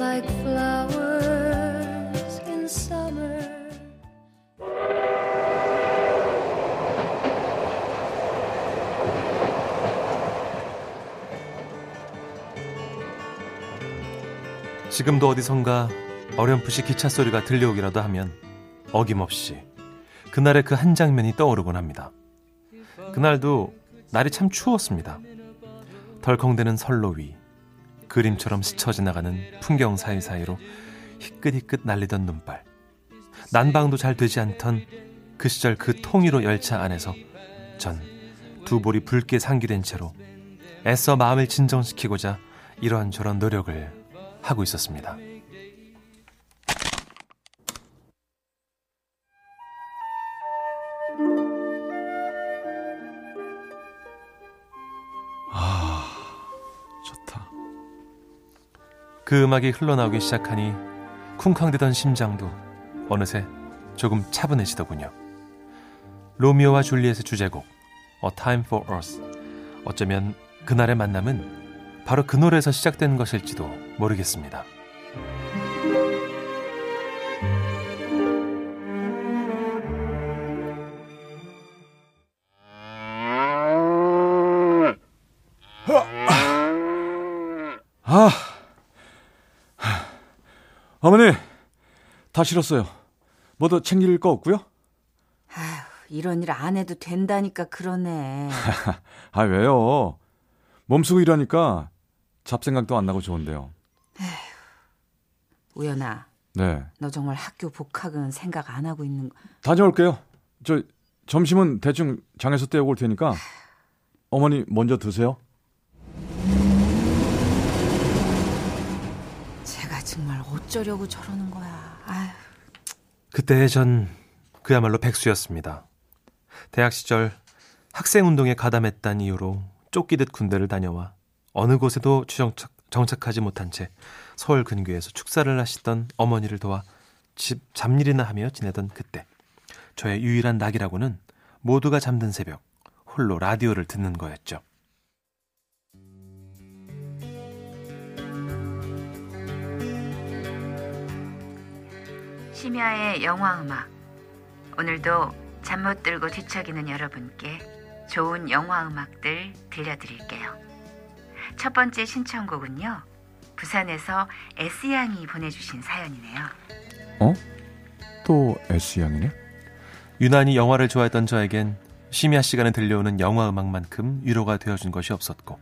like flowers in summer. 지금도 어디선가 어렴풋이 기차 소리가 들려오기라도 하면 어김없이 그날의 그 한 장면이 떠오르곤 합니다. 그날도 날이 참 추웠습니다. 덜컹대는 선로 위 그림처럼 스쳐 지나가는 풍경 사이사이로 희끗희끗 날리던 눈발. 난방도 잘 되지 않던 그 시절 그 통일호 열차 안에서 전 두 볼이 붉게 상기된 채로 애써 마음을 진정시키고자 이런저런 노력을 하고 있었습니다. 그 음악이 흘러나오기 시작하니 쿵쾅대던 심장도 어느새 조금 차분해지더군요. 로미오와 줄리엣의 주제곡 A Time for Us 어쩌면 그날의 만남은 바로 그 노래에서 시작된 것일지도 모르겠습니다. 다 실었어요. 뭐 더 챙길 거 없고요? 아휴, 이런 일 안 해도 된다니까 그러네. 아, 왜요? 몸쓰고 일하니까 잡생각도 안 나고 좋은데요. 에휴, 우연아. 네. 너 정말 학교 복학은 생각 안 하고 있는 거. 다녀올게요. 저 점심은 대충 장에서 떼어올 테니까 어머니 먼저 드세요. 정말 어쩌려고 저러는 거야. 그때 전 그야말로 백수였습니다. 대학 시절 학생 운동에 가담했다는 이유로 쫓기듯 군대를 다녀와 어느 곳에도 주정착, 정착하지 못한 채 서울 근교에서 축사를 하시던 어머니를 도와 집 잡일이나 하며 지내던 그때 저의 유일한 낙이라고는 모두가 잠든 새벽 홀로 라디오를 듣는 거였죠. 심야의 영화 음악. 오늘도 잠 못 들고 뒤척이는 여러분께 좋은 영화 음악들 들려드릴게요. 첫 번째 신청곡은요. 부산에서 S양이 보내주신 사연이네요. 어? 또 S양이네? 유난히 영화를 좋아했던 저에겐 심야 시간에 들려오는 영화 음악만큼 위로가 되어준 것이 없었고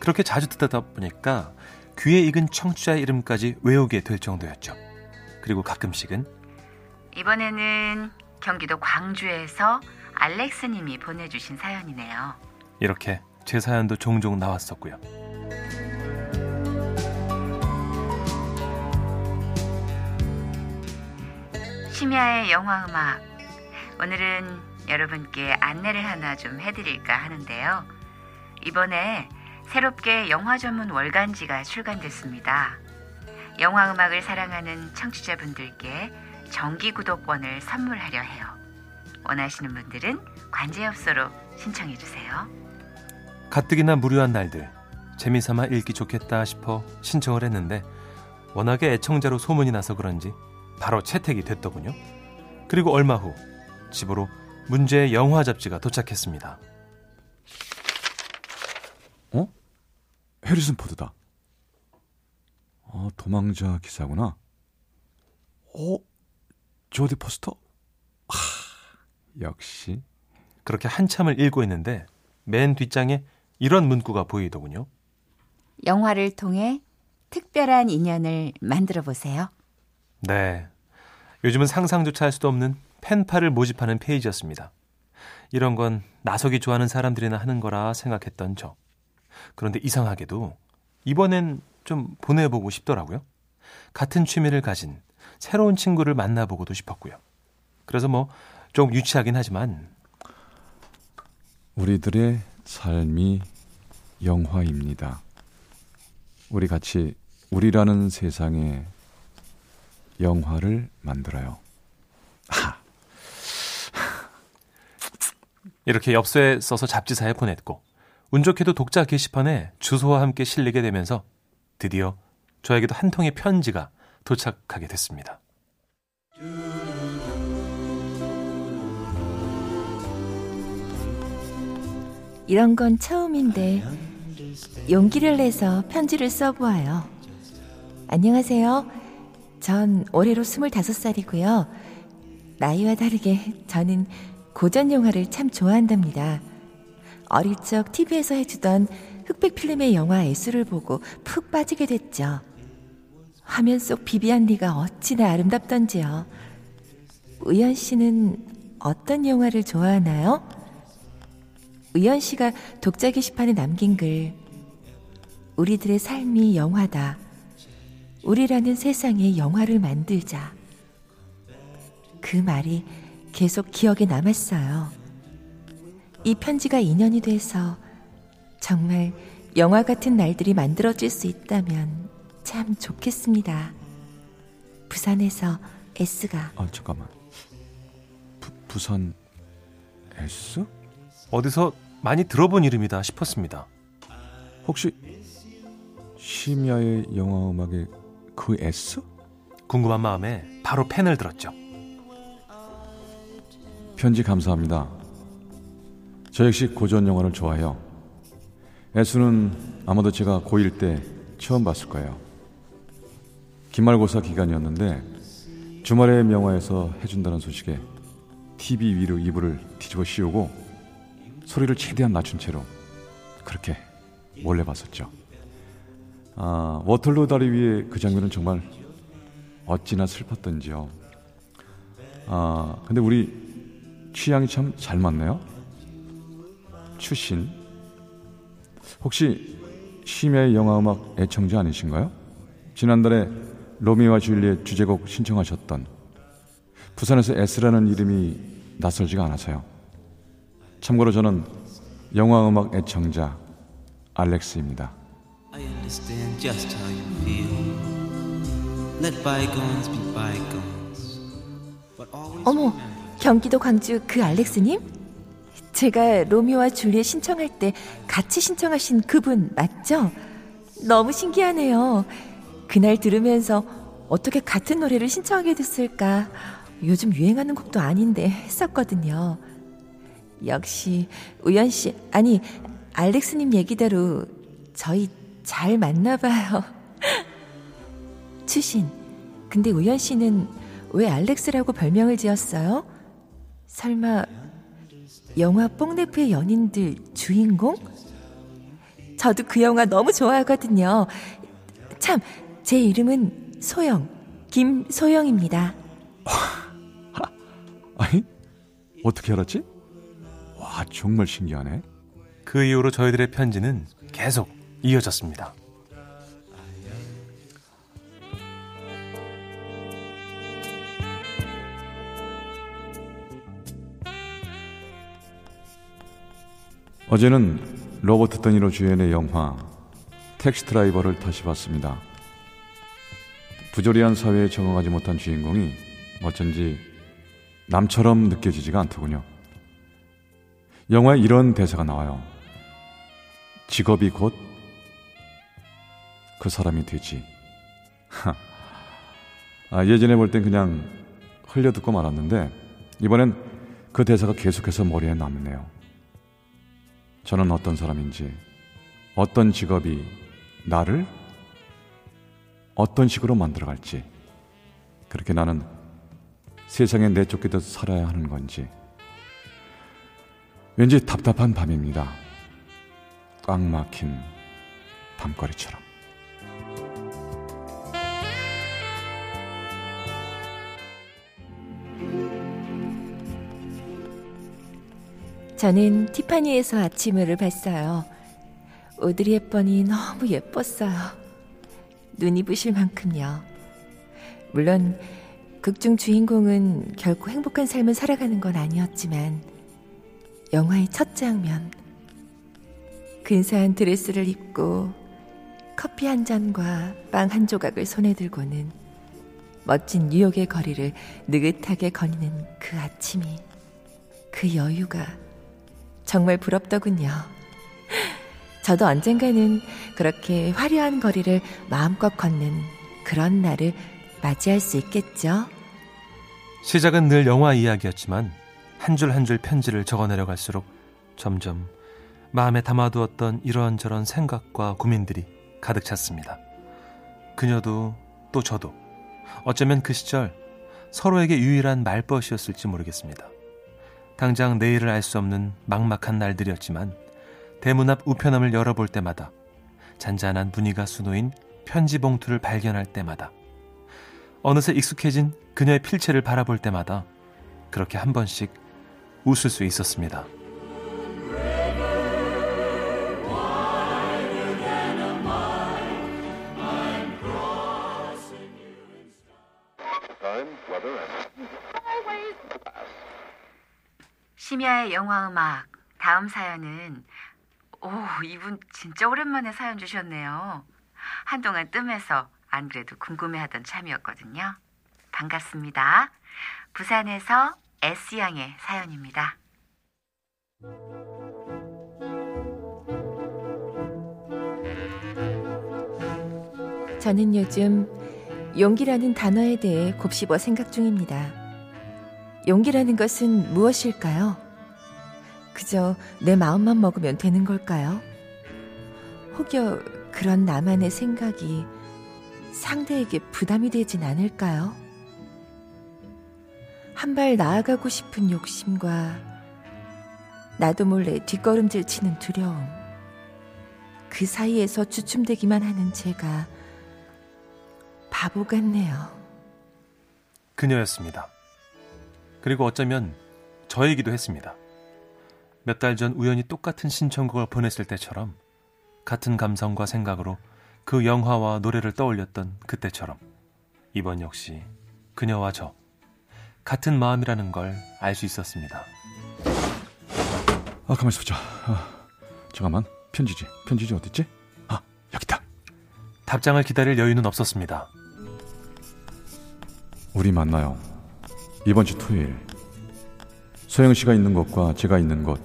그렇게 자주 듣다 보니까 귀에 익은 청취자의 이름까지 외우게 될 정도였죠. 그리고 가끔씩은 이번에는 경기도 광주에서 알렉스 님이 보내주신 사연이네요. 이렇게 제 사연도 종종 나왔었고요. 심야의 영화 음악. 오늘은 여러분께 안내를 하나 좀 해드릴까 하는데요. 이번에 새롭게 영화 전문 월간지가 출간됐습니다. 영화 음악을 사랑하는 청취자분들께 정기 구독권을 선물하려 해요. 원하시는 분들은 관제엽소로 신청해 주세요. 가뜩이나 무료한 날들 재미삼아 읽기 좋겠다 싶어 신청을 했는데 워낙에 애청자로 소문이 나서 그런지 바로 채택이 됐더군요. 그리고 얼마 후 집으로 문제의 영화 잡지가 도착했습니다. 어? 해리슨 포드다. 어, 도망자 기사구나. 어, 조디 포스터? 하, 역시. 그렇게 한참을 읽고 있는데 맨 뒷장에 이런 문구가 보이더군요. 영화를 통해 특별한 인연을 만들어 보세요. 네. 요즘은 상상조차 할 수도 없는 펜팔을 모집하는 페이지였습니다. 이런 건 나석이 좋아하는 사람들이나 하는 거라 생각했던 저. 그런데 이상하게도 이번엔 좀 보내보고 싶더라고요. 같은 취미를 가진 새로운 친구를 만나보고도 싶었고요. 그래서 뭐 좀 유치하긴 하지만 우리들의 삶이 영화입니다. 우리 같이 우리라는 세상에 영화를 만들어요. 하. 이렇게 엽서에 써서 잡지사에 보냈고 운 좋게도 독자 게시판에 주소와 함께 실리게 되면서 드디어 저에게도 한 통의 편지가 도착하게 됐습니다. 이런 건 처음인데 용기를 내서 편지를 써보아요. 안녕하세요. 전 올해로 25살이고요. 나이와 다르게 저는 고전 영화를 참 좋아한답니다. 어릴 적 TV에서 해주던 흑백 필름의 영화 애수를 보고 푹 빠지게 됐죠. 화면 속 비비안 리가 어찌나 아름답던지요. 의연 씨는 어떤 영화를 좋아하나요? 의연 씨가 독자 게시판에 남긴 글. 우리들의 삶이 영화다. 우리라는 세상에 영화를 만들자. 그 말이 계속 기억에 남았어요. 이 편지가 인연이 돼서 정말 영화 같은 날들이 만들어질 수 있다면 참 좋겠습니다. 부산에서 S가 아 잠깐만. 부, 부산 S? 어디서 많이 들어본 이름이다 싶었습니다. 혹시 심야의 영화 음악의 그 S? 궁금한 마음에 바로 펜을 들었죠. 편지 감사합니다. 저 역시 고전 영화를 좋아해요. S는 아마도 제가 고1 때 처음 봤을 거예요. 기말고사 기간이었는데 주말에 명화에서 해준다는 소식에 TV 위로 이불을 뒤집어 씌우고 소리를 최대한 낮춘 채로 그렇게 몰래 봤었죠. 아, 워털루 다리 위에 그 장면은 정말 어찌나 슬펐던지요. 아, 근데 우리 취향이 참 잘 맞네요. 추신. 혹시 심야의 영화 음악 애청자 아니신가요? 지난달에 로미오와 줄리엣 주제곡 신청하셨던 부산에서 S라는 이름이 낯설지가 않아서요. 참고로 저는 영화 음악 애청자 알렉스입니다. I understand just how you feel. Let bygones be bygones. But always 어머, 경기도 광주 그 알렉스님? 제가 로미오와 줄리엣 신청할 때 같이 신청하신 그분 맞죠? 너무 신기하네요. 그날 들으면서 어떻게 같은 노래를 신청하게 됐을까? 요즘 유행하는 곡도 아닌데 했었거든요. 역시 우연 씨, 아니 알렉스님 얘기대로 저희 잘 맞나 봐요. 추신, 근데 우연 씨는 왜 알렉스라고 별명을 지었어요? 설마 영화 뽕네프의 연인들 주인공? 저도 그 영화 너무 좋아하거든요. 참, 제 이름은 소영, 김소영입니다. 아니, 어떻게 알았지? 와, 정말 신기하네. 그 이후로 저희들의 편지는 계속 이어졌습니다. 어제는 로버트 드니로 주연의 영화 택시 드라이버를 다시 봤습니다. 부조리한 사회에 적응하지 못한 주인공이 어쩐지 남처럼 느껴지지가 않더군요. 영화에 이런 대사가 나와요. 직업이 곧 그 사람이 되지. 아, 예전에 볼 땐 그냥 흘려듣고 말았는데 이번엔 그 대사가 계속해서 머리에 남네요. 저는 어떤 사람인지, 어떤 직업이 나를 어떤 식으로 만들어갈지, 그렇게 나는 세상에 내쫓기듯 살아야 하는 건지, 왠지 답답한 밤입니다. 꽉 막힌 밤거리처럼. 저는 티파니에서 아침을 봤어요. 오드리 헵번이 너무 예뻤어요. 눈이 부실 만큼요. 물론 극중 주인공은 결코 행복한 삶을 살아가는 건 아니었지만 영화의 첫 장면 근사한 드레스를 입고 커피 한 잔과 빵 한 조각을 손에 들고는 멋진 뉴욕의 거리를 느긋하게 거니는 그 아침이 그 여유가 정말 부럽더군요. 저도 언젠가는 그렇게 화려한 거리를 마음껏 걷는 그런 날을 맞이할 수 있겠죠. 시작은 늘 영화 이야기였지만 한줄 한 줄 편지를 적어 내려갈수록 점점 마음에 담아두었던 이런저런 생각과 고민들이 가득 찼습니다. 그녀도 또 저도 어쩌면 그 시절 서로에게 유일한 말벗이었을지 모르겠습니다. 당장 내일을 알 수 없는 막막한 날들이었지만 대문 앞 우편함을 열어볼 때마다 잔잔한 무늬가 수놓인 편지 봉투를 발견할 때마다 어느새 익숙해진 그녀의 필체를 바라볼 때마다 그렇게 한 번씩 웃을 수 있었습니다. 심야의 영화 음악 다음 사연은 오 이분 진짜 오랜만에 사연 주셨네요. 한동안 뜸해서 안 그래도 궁금해하던 참이었거든요. 반갑습니다. 부산에서 S양의 사연입니다. 저는 요즘 용기라는 단어에 대해 곱씹어 생각 중입니다. 용기라는 것은 무엇일까요? 그저 내 마음만 먹으면 되는 걸까요? 혹여 그런 나만의 생각이 상대에게 부담이 되진 않을까요? 한 발 나아가고 싶은 욕심과 나도 몰래 뒷걸음질 치는 두려움. 그 사이에서 주춤되기만 하는 제가 바보 같네요. 그녀였습니다. 그리고 어쩌면 저이기도 했습니다. 몇 달 전 우연히 똑같은 신청곡을 보냈을 때처럼 같은 감성과 생각으로 그 영화와 노래를 떠올렸던 그때처럼 이번 역시 그녀와 저 같은 마음이라는 걸 알 수 있었습니다. 아, 가만 있어 보자. 아, 잠깐만. 편지지. 편지지 어딨지? 아, 여기 있다. 답장을 기다릴 여유는 없었습니다. 우리 만나요. 이번 주 토요일. 소영 씨가 있는 곳과 제가 있는 곳,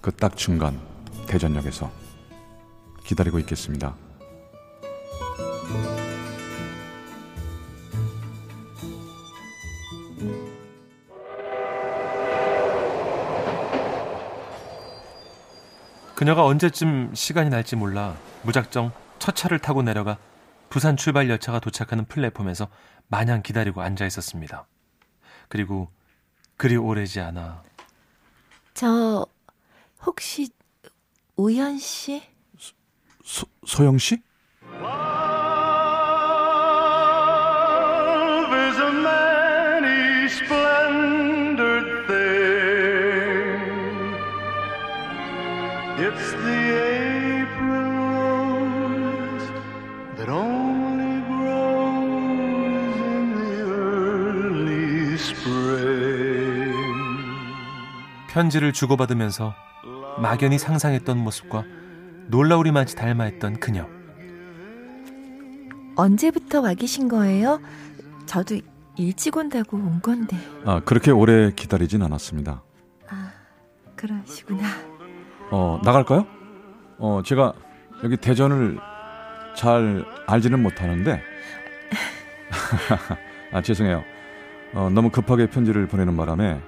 그 딱 중간 대전역에서 기다리고 있겠습니다. 그녀가 언제쯤 시간이 날지 몰라 무작정 첫 차를 타고 내려가 부산 출발 열차가 도착하는 플랫폼에서 마냥 기다리고 앉아 있었습니다. 그리고 그리 오래지 않아 저 혹시 우연 씨? 소, 소영 씨? Love is a many splendored 편지를 주고받으면서 막연히 상상했던 모습과 놀라우리만치 닮아있던 그녀. 언제부터 와 계신 거예요? 저도 일찍 온다고 온 건데. 아, 그렇게 오래 기다리진 않았습니다. 그러시구나. 어, 나갈까요? 어, 제가 여기 대전을 잘 알지는 못하는데. 아, 죄송해요. 어, 너무 급하게 편지를 보내는 바람에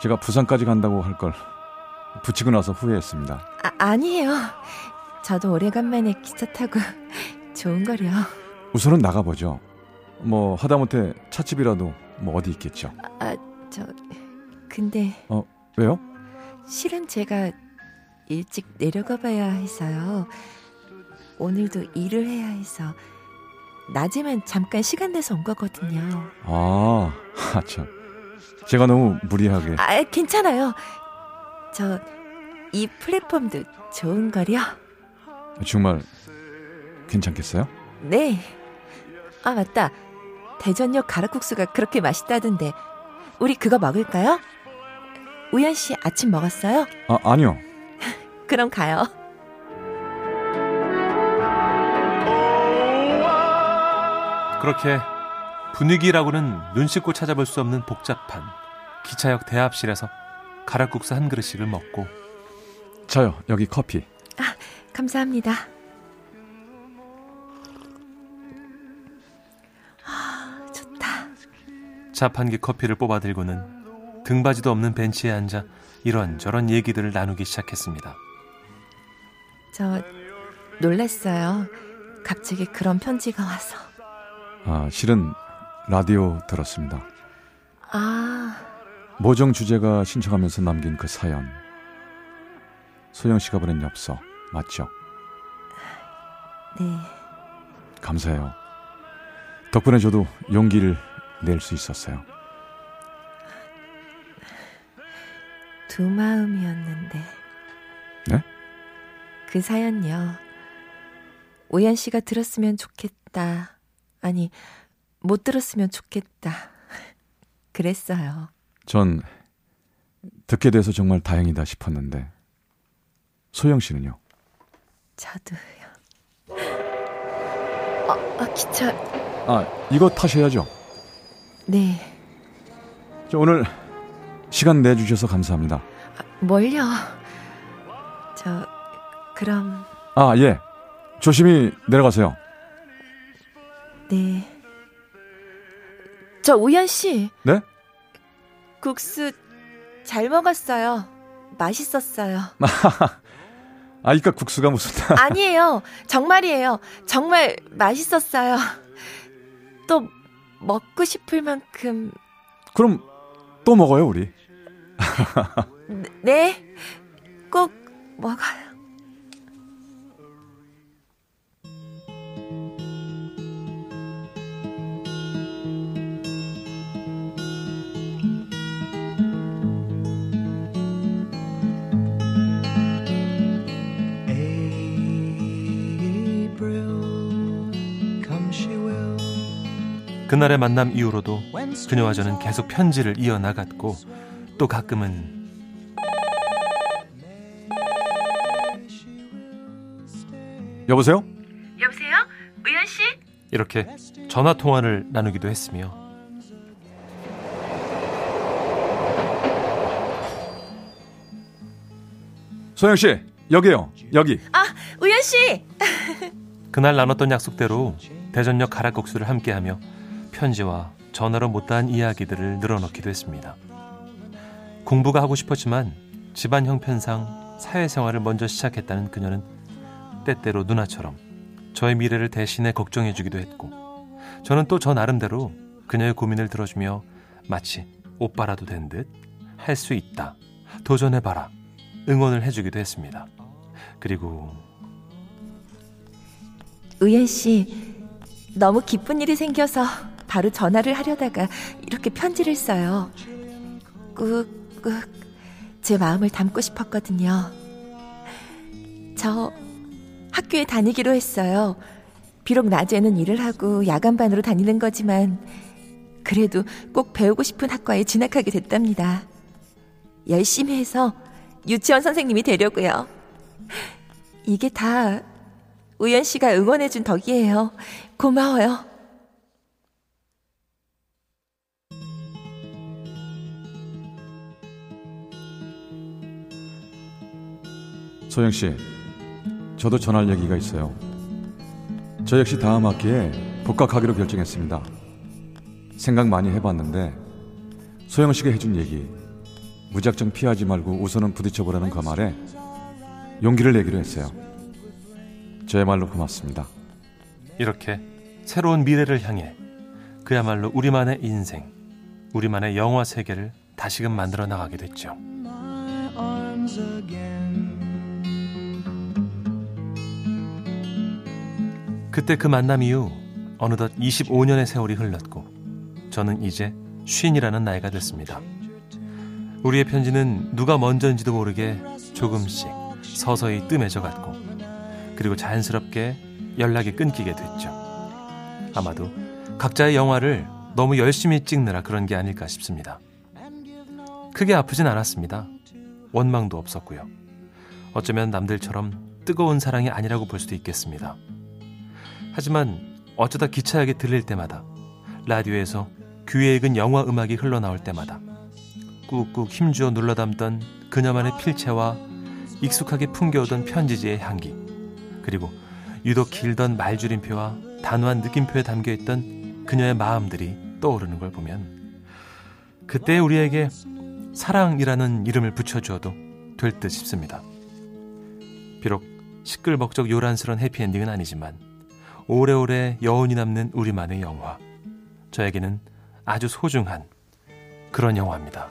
제가 부산까지 간다고 할 걸 붙이고 나서 후회했습니다. 아, 아니에요. 저도 오래간만에 기차 타고 좋은 거려. 우선은 나가보죠. 뭐, 하다못해 찻집이라도 뭐 어디 있겠죠. 아, 저 근데 어, 왜요? 실은 제가 일찍 내려가 봐야 해서요. 오늘도 일을 해야 해서 낮에만 잠깐 시간 내서 온 거거든요. 아, 아, 참. 제가 너무 무리하게. 아, 괜찮아요. 저 이 플랫폼도 좋은 거려. 정말 괜찮겠어요? 네. 아, 맞다. 대전역 가락국수가 그렇게 맛있다던데. 우리 그거 먹을까요? 우연 씨 아침 먹었어요? 아, 아니요. 그럼 가요. 그렇게 분위기라고는 눈 씻고 찾아볼 수 없는 복잡한 기차역 대합실에서 가락국수 한 그릇씩을 먹고 저요, 여기 커피. 감사합니다. 아, 좋다. 자판기 커피를 뽑아 들고는 등받이도 없는 벤치에 앉아 이런저런 얘기들을 나누기 시작했습니다. 저 놀랐어요. 갑자기 그런 편지가 와서. 아, 실은 라디오 들었습니다. 아, 모정 주제가 신청하면서 남긴 그 사연. 소영 씨가 보낸 엽서 맞죠? 네. 감사해요. 덕분에 저도 용기를 낼 수 있었어요. 두 마음이었는데. 네? 그 사연요. 오연 씨가 들었으면 좋겠다. 아니, 못 들었으면 좋겠다. 그랬어요. 전 듣게 돼서 정말 다행이다 싶었는데 소영 씨는요? 저도요. 아, 아 기차. 아 이거 타셔야죠. 네. 저 오늘 시간 내 주셔서 감사합니다. 아, 뭘요? 저 그럼 아 예, 조심히 내려가세요. 네. 저 우연 씨 네? 국수 잘 먹었어요. 맛있었어요. 아 이까 국수가 무슨 아니에요. 정말이에요. 정말 맛있었어요. 또 먹고 싶을 만큼 그럼 또 먹어요 우리. 네. 꼭 먹어요. 그날의 만남 이후로도 그녀와 저는 계속 편지를 이어나갔고 또 가끔은 여보세요? 여보세요? 우연 씨? 이렇게 전화 통화를 나누기도 했으며 소영 씨 여기요 여기. 아, 우연 씨. 그날 나눴던 약속대로 대전역 가락국수를 함께하며 편지와 전화로 못다한 이야기들을 늘어놓기도 했습니다. 공부가 하고 싶었지만 집안 형편상 사회생활을 먼저 시작했다는 그녀는 때때로 누나처럼 저의 미래를 대신해 걱정해주기도 했고 저는 또 저 나름대로 그녀의 고민을 들어주며 마치 오빠라도 된 듯 할 수 있다 도전해봐라 응원을 해주기도 했습니다. 그리고 우연 씨 너무 기쁜 일이 생겨서 바로 전화를 하려다가 이렇게 편지를 써요. 꾹꾹 제 마음을 담고 싶었거든요. 저 학교에 다니기로 했어요. 비록 낮에는 일을 하고 야간반으로 다니는 거지만 그래도 꼭 배우고 싶은 학과에 진학하게 됐답니다. 열심히 해서 유치원 선생님이 되려고요. 이게 다 우연 씨가 응원해준 덕이에요. 고마워요. 소영 씨, 저도 전할 얘기가 있어요. 저 역시 다음 학기에 복학하기로 결정했습니다. 생각 많이 해봤는데 소영 씨가 해준 얘기 무작정 피하지 말고 우선은 부딪혀보라는 그 말에 용기를 내기로 했어요. 저야말로 고맙습니다. 이렇게 새로운 미래를 향해 그야말로 우리만의 인생, 우리만의 영화 세계를 다시금 만들어 나가게 됐죠. 그때 그 만남 이후 어느덧 25년의 세월이 흘렀고 저는 이제 쉰이라는 나이가 됐습니다. 우리의 편지는 누가 먼저인지도 모르게 조금씩 서서히 뜸해져 갔고 그리고 자연스럽게 연락이 끊기게 됐죠. 아마도 각자의 영화를 너무 열심히 찍느라 그런 게 아닐까 싶습니다. 크게 아프진 않았습니다. 원망도 없었고요. 어쩌면 남들처럼 뜨거운 사랑이 아니라고 볼 수도 있겠습니다. 하지만 어쩌다 기차역에 들릴 때마다 라디오에서 귀에 익은 영화 음악이 흘러나올 때마다 꾹꾹 힘주어 눌러담던 그녀만의 필체와 익숙하게 풍겨오던 편지지의 향기 그리고 유독 길던 말줄임표와 단호한 느낌표에 담겨있던 그녀의 마음들이 떠오르는 걸 보면 그때 우리에게 사랑이라는 이름을 붙여주어도 될 듯 싶습니다. 비록 시끌벅적 요란스런 해피엔딩은 아니지만 오래오래 여운이 남는 우리만의 영화 저에게는 아주 소중한 그런 영화입니다.